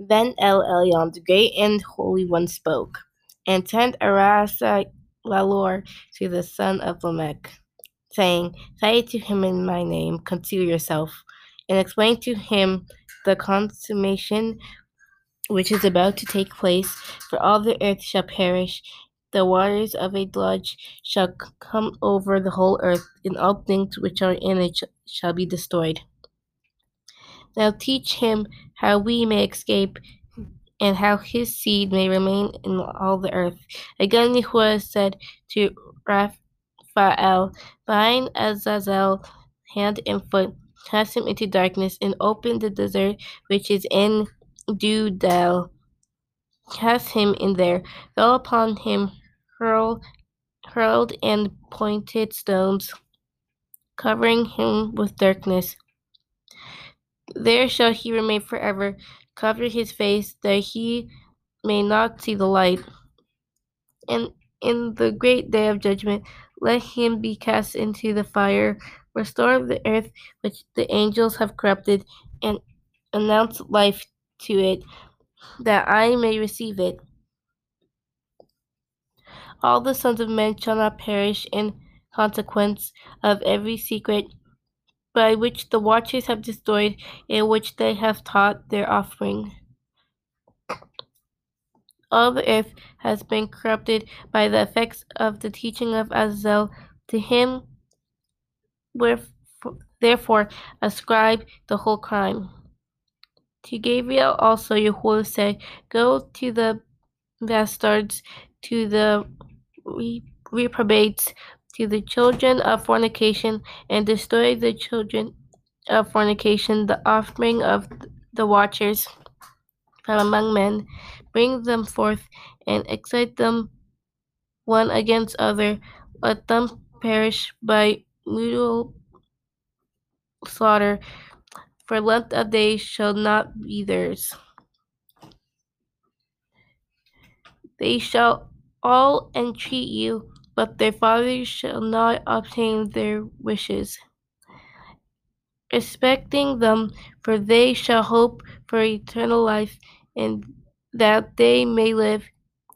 Then El Elyon, the great and holy one, spoke, and sent Arasa Lalor to the son of Lamech, saying, Say to him in my name, conceal yourself, and explain to him the consummation which is about to take place, for all the earth shall perish. The waters of a deluge shall come over the whole earth, and all things which are in it shall be destroyed. Now teach him how we may escape, and how his seed may remain in all the earth. Again, Yahuwah said to Raphael, Bind Azazel hand and foot, cast him into darkness, and open the desert which is in Dudael. Cast him in there, fell upon him, hurl, hurled and pointed stones, covering him with darkness. There shall he remain forever, cover his face, that he may not see the light. And in the great day of judgment, let him be cast into the fire. Restore the earth which the angels have corrupted, and announce life to it, that I may receive it. All the sons of men shall not perish in consequence of every secret by which the watchers have destroyed, and which they have taught their offspring. All the earth has been corrupted by the effects of the teaching of Azazel. To him, therefore, ascribe the whole crime. To Gabriel also Yahuwah said, Go to the bastards, to the reprobates, to the children of fornication, and destroy the children of fornication, the offspring of the watchers from among men. Bring them forth, and excite them one against other. Let them perish by mutual slaughter, for length of days shall not be theirs. They shall all entreat you but their fathers shall not obtain their wishes. Respecting them, for they shall hope for eternal life, and that they may live,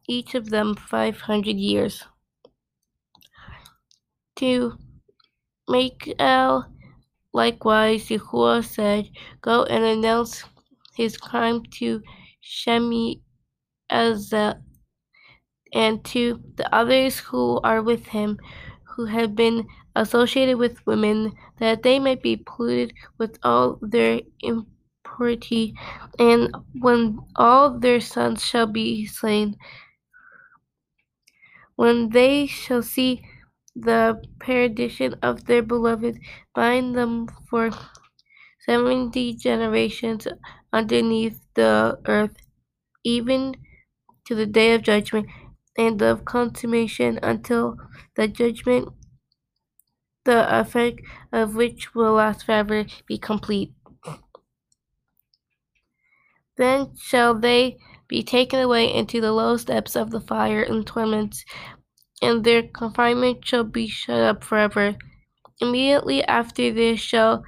each of them five hundred years. To Michael, likewise, Yahuwah said, Go and announce his crime to Shemi Azal and to the others who are with him, who have been associated with women, that they may be polluted with all their impurity, and when all their sons shall be slain, when they shall see the perdition of their beloved, bind them for seventy generations underneath the earth, even to the day of judgment and of consummation until the judgment, the effect of which will last forever, be complete. Then shall they be taken away into the lowest depths of the fire and torments, and their confinement shall be shut up forever. Immediately after this shall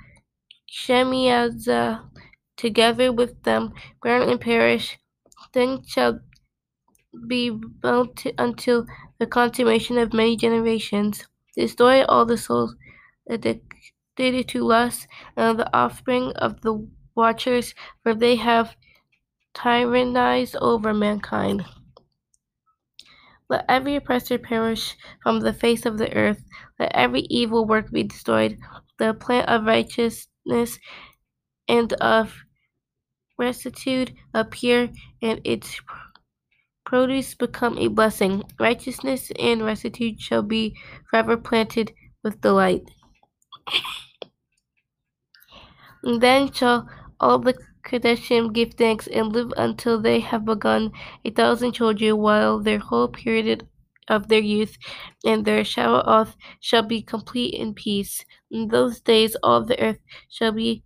Shemiazah together with them burn and perish. Then shall be bound until the consummation of many generations. Destroy all the souls addicted to lust and the offspring of the watchers, for they have tyrannized over mankind. Let every oppressor perish from the face of the earth. Let every evil work be destroyed. The plant of righteousness and of rectitude appear, and its produce become a blessing. Righteousness and rectitude shall be forever planted with delight. and then shall all the Kadeshim give thanks and live until they have begun a thousand children, while their whole period of their youth and their shower off shall be complete in peace. In those days all the earth shall be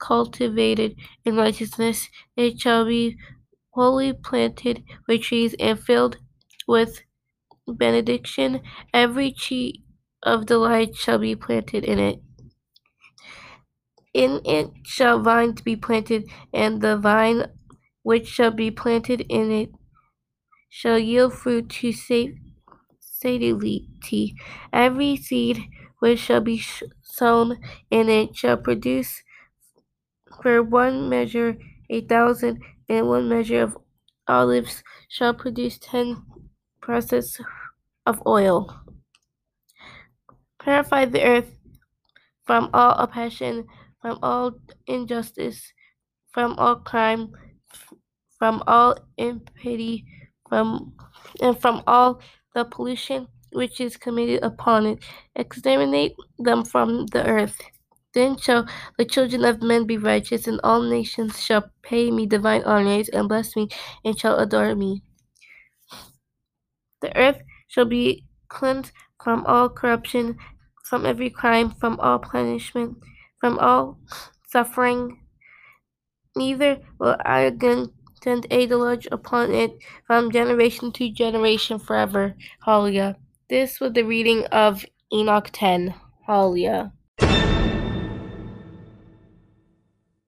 cultivated in righteousness. It shall be wholly planted with trees and filled with benediction. Every tree of delight shall be planted in it. In it shall vines be planted, and the vine which shall be planted in it shall yield fruit to satiety. Every seed which shall be sown in it shall produce for one measure a thousand, and one measure of olives shall produce ten presses of oil. Purify the earth from all oppression, from all injustice, from all crime, from all impiety, from and from all the pollution which is committed upon it. Exterminate them from the earth. Then shall the children of men be righteous, and all nations shall pay me divine honors, and bless me, and shall adore me. The earth shall be cleansed from all corruption, from every crime, from all punishment, from all suffering. Neither will I again send a deluge upon it from generation to generation forever. Hallelujah. This was the reading of Enoch 10. Hallelujah.